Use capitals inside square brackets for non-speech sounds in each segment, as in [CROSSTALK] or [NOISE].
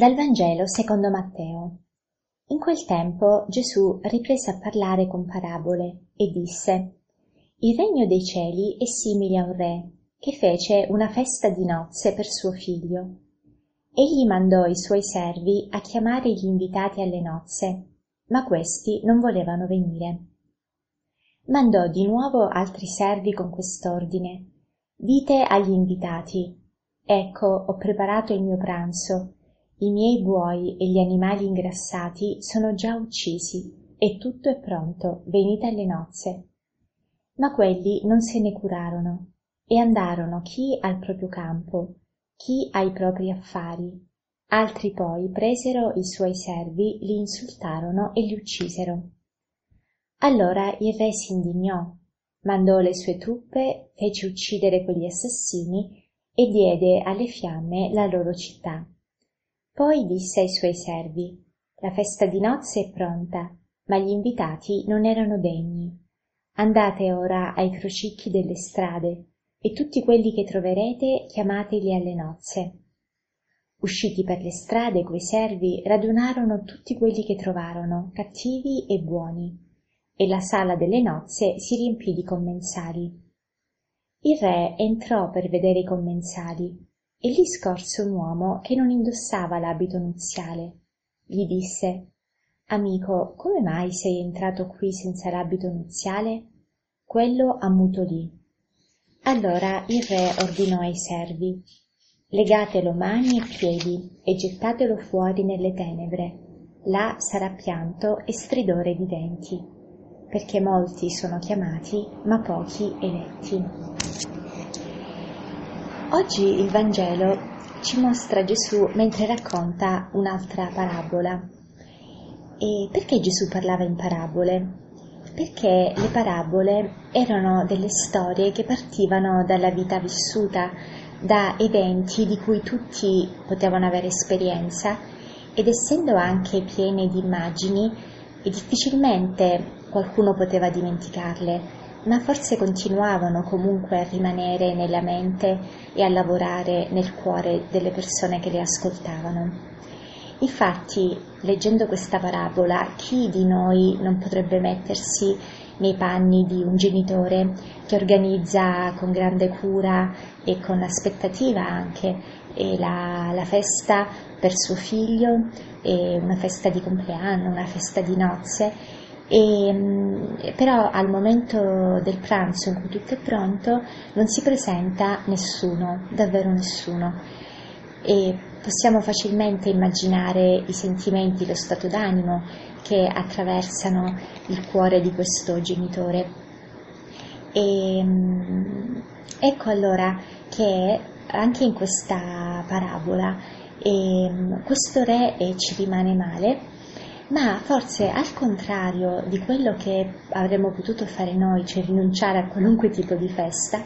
Dal Vangelo secondo Matteo. In quel tempo Gesù riprese a parlare con parabole e disse Il regno dei cieli è simile a un re che fece una festa di nozze per suo figlio. Egli mandò i suoi servi a chiamare gli invitati alle nozze, ma questi non volevano venire. Mandò di nuovo altri servi con quest'ordine Dite agli invitati Ecco, ho preparato il mio pranzo i miei buoi e gli animali ingrassati sono già uccisi e tutto è pronto, venite alle nozze. Ma quelli non se ne curarono e andarono chi al proprio campo, chi ai propri affari. Altri poi presero i suoi servi, li insultarono e li uccisero. Allora il re si indignò, mandò le sue truppe, fece uccidere quegli assassini e diede alle fiamme la loro città. Poi disse ai suoi servi La festa di nozze è pronta, ma gli invitati non erano degni. Andate ora ai crocicchi delle strade, e tutti quelli che troverete chiamateli alle nozze. Usciti per le strade quei servi radunarono tutti quelli che trovarono, cattivi e buoni, e la sala delle nozze si riempì di commensali. Il re entrò per vedere i commensali e lì scorse un uomo che non indossava l'abito nuziale. Gli disse Amico, come mai sei entrato qui senza l'abito nuziale? Quello ammutolì. Allora il re ordinò ai servi Legatelo mani e piedi e gettatelo fuori nelle tenebre. Là sarà pianto e stridore di denti, perché molti sono chiamati, ma pochi eletti. Oggi il Vangelo ci mostra Gesù mentre racconta un'altra parabola. E perché Gesù parlava in parabole? Perché le parabole erano delle storie che partivano dalla vita vissuta, da eventi di cui tutti potevano avere esperienza ed essendo anche piene di immagini, difficilmente qualcuno poteva dimenticarle ma forse continuavano comunque a rimanere nella mente e a lavorare nel cuore delle persone che le ascoltavano. Infatti, leggendo questa parabola, chi di noi non potrebbe mettersi nei panni di un genitore che organizza con grande cura e con aspettativa anche la, la festa per suo figlio, una festa di compleanno, una festa di nozze e, mm, però al momento del pranzo in cui tutto è pronto non si presenta nessuno, davvero nessuno. E possiamo facilmente immaginare i sentimenti, lo stato d'animo che attraversano il cuore di questo genitore. E, mm, ecco allora che anche in questa parabola eh, questo re eh, ci rimane male ma forse al contrario di quello che avremmo potuto fare noi, cioè rinunciare a qualunque tipo di festa,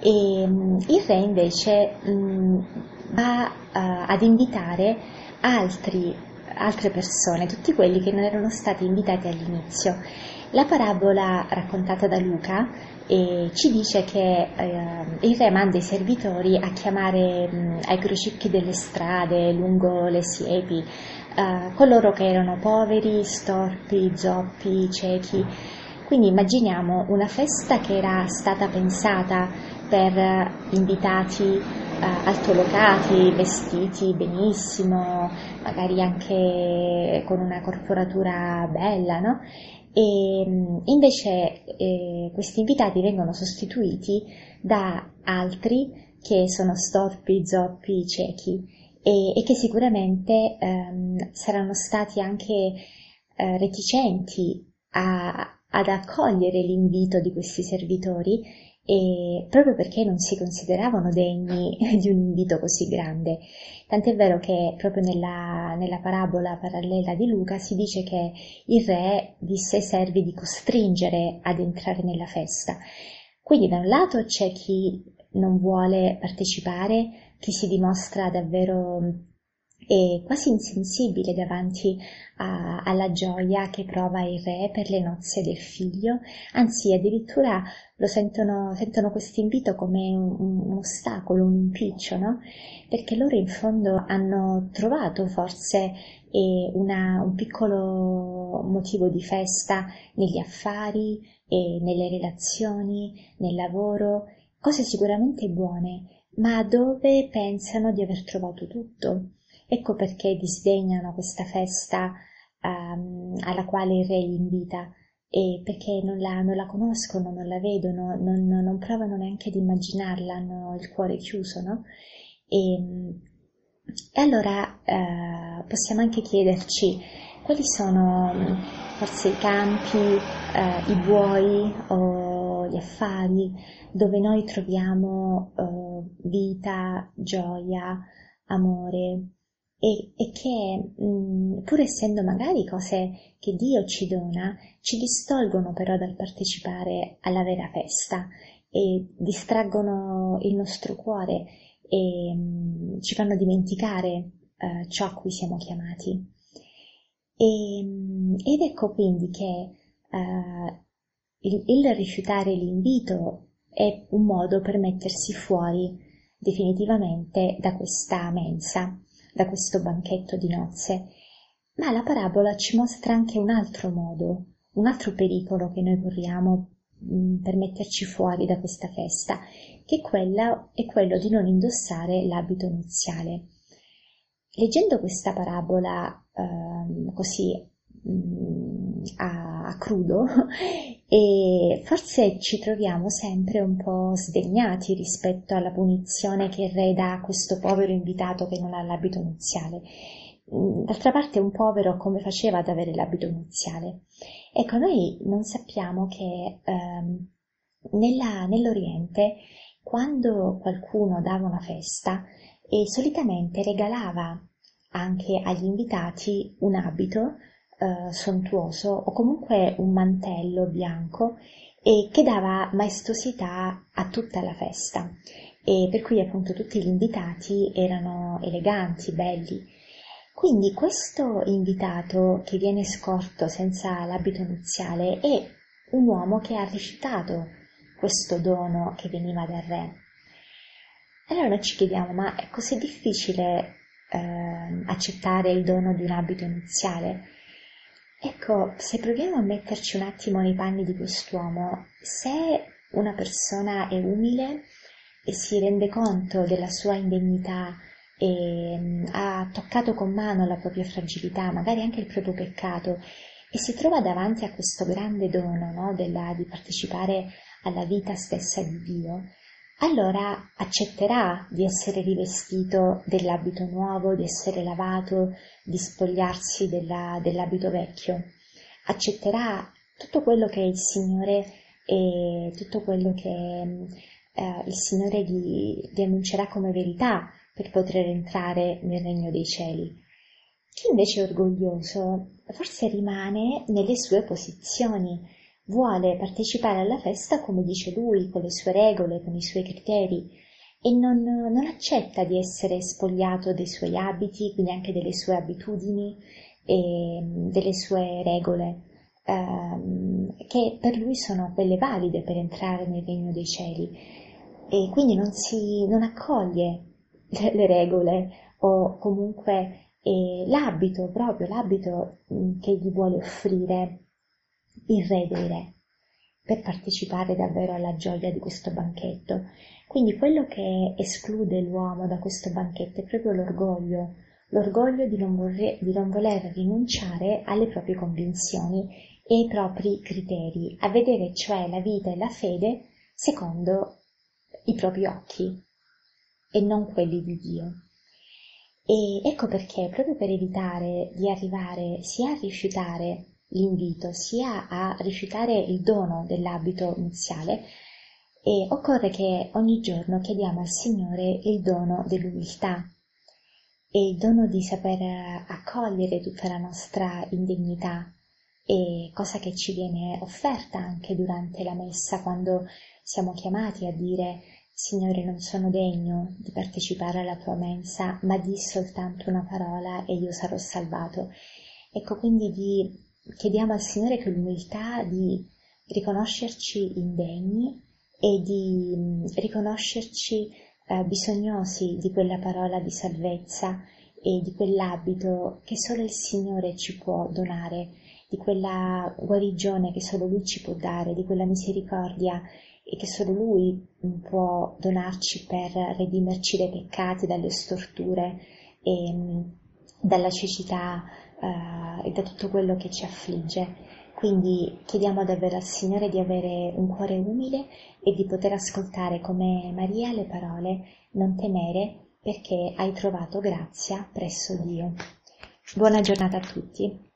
e, ehm, il re invece mh, va uh, ad invitare altri, altre persone, tutti quelli che non erano stati invitati all'inizio. La parabola raccontata da Luca eh, ci dice che eh, il re manda i servitori a chiamare mh, ai crocicchi delle strade, lungo le siepi, uh, coloro che erano poveri, storpi, zoppi, ciechi. Quindi immaginiamo una festa che era stata pensata per invitati uh, altolocati, vestiti benissimo, magari anche con una corporatura bella, no? E invece eh, questi invitati vengono sostituiti da altri che sono storpi, zoppi, ciechi e, e che sicuramente ehm, saranno stati anche eh, reticenti a, ad accogliere l'invito di questi servitori e proprio perché non si consideravano degni [LAUGHS] di un invito così grande. Tant'è vero che proprio nella, nella, parabola parallela di Luca si dice che il re disse ai servi di costringere ad entrare nella festa. Quindi da un lato c'è chi non vuole partecipare, chi si dimostra davvero e quasi insensibile davanti a, alla gioia che prova il re per le nozze del figlio, anzi addirittura lo sentono, sentono questo invito come un, un, ostacolo, un impiccio, no? Perché loro in fondo hanno trovato forse eh, una, un piccolo motivo di festa negli affari, e nelle relazioni, nel lavoro, cose sicuramente buone, ma dove pensano di aver trovato tutto Ecco perché disdegnano questa festa um, alla quale il re li invita, perché non la, non la conoscono, non la vedono, non, non, provano neanche ad immaginarla, hanno il cuore chiuso, no? E, e allora eh, possiamo anche chiederci quali sono forse i campi, eh, i buoi o gli affari dove noi troviamo eh, vita, gioia, amore, e, e che mh, pur essendo magari cose che Dio ci dona, ci distolgono però dal partecipare alla vera festa e distraggono il nostro cuore e mh, ci fanno dimenticare uh, ciò a cui siamo chiamati. E, ed ecco quindi che uh, il, il rifiutare l'invito è un modo per mettersi fuori definitivamente da questa mensa da questo banchetto di nozze, ma la parabola ci mostra anche un altro modo, un altro pericolo che noi corriamo mh, per metterci fuori da questa festa, che quella, è quello di non indossare l'abito nuziale. Leggendo questa parabola eh, così a, a, crudo, [LAUGHS] e forse ci troviamo sempre un po' sdegnati rispetto alla punizione che il re dà a questo povero invitato che non ha l'abito nuziale. Mm, d'altra parte un povero come faceva ad avere l'abito nuziale? Ecco, noi non sappiamo che ehm, nella, nell'Oriente, quando qualcuno dava una festa, e solitamente regalava anche agli invitati un abito eh, sontuoso o comunque un mantello bianco e che dava maestosità a tutta la festa e per cui appunto tutti gli invitati erano eleganti, belli. Quindi questo invitato che viene scorto senza l'abito nuziale è un uomo che ha rifiutato questo dono che veniva dal re. Allora noi ci chiediamo, ma è così difficile eh, accettare il dono di un abito nuziale? Ecco, se proviamo a metterci un attimo nei panni di quest'uomo, se una persona è umile e si rende conto della sua indegnità e mm, ha toccato con mano la propria fragilità, magari anche il proprio peccato, e si trova davanti a questo grande dono no, della, di partecipare alla vita stessa di Dio, allora accetterà di essere rivestito dell'abito nuovo, di essere lavato, di spogliarsi della, dell'abito vecchio. Accetterà tutto quello che il Signore e tutto quello che eh, il Signore gli, gli annuncerà come verità per poter entrare nel regno dei cieli. Chi invece è orgoglioso forse rimane nelle sue posizioni, vuole partecipare alla festa come dice lui, con le sue regole, con i suoi criteri, e non, non accetta di essere spogliato dei suoi abiti, quindi anche delle sue abitudini e delle sue regole, ehm, che per lui sono quelle valide per entrare nel regno dei cieli. E quindi non, si, non accoglie le, le regole o comunque eh, l'abito, proprio l'abito che gli vuole offrire il re dei re, per partecipare davvero alla gioia di questo banchetto. Quindi quello che esclude l'uomo da questo banchetto è proprio l'orgoglio, l'orgoglio di non, vorre, di non voler rinunciare alle proprie convinzioni e ai propri criteri, a vedere cioè la vita e la fede secondo i propri occhi e non quelli di Dio. E ecco perché, proprio per evitare di arrivare sia a rifiutare l'invito sia a rifiutare il dono dell'abito nuziale e occorre che ogni giorno chiediamo al Signore il dono dell'umiltà e il dono di saper accogliere tutta la nostra indegnità e cosa che ci viene offerta anche durante la messa quando siamo chiamati a dire Signore, non sono degno di partecipare alla tua mensa, ma di soltanto una parola e io sarò salvato. Ecco quindi di, chiediamo al Signore che l'umiltà di riconoscerci indegni e di mm, riconoscerci eh, bisognosi di quella parola di salvezza e di quell'abito che solo il Signore ci può donare, di quella guarigione che solo Lui ci può dare, di quella misericordia e che solo Lui mm, può donarci per redimerci dai peccati, dalle storture e mm, dalla cecità eh, e da tutto quello che ci affligge. Quindi chiediamo davvero al Signore di avere un cuore umile e di poter ascoltare come Maria le parole non temere perché hai trovato grazia presso Dio. Buona giornata a tutti.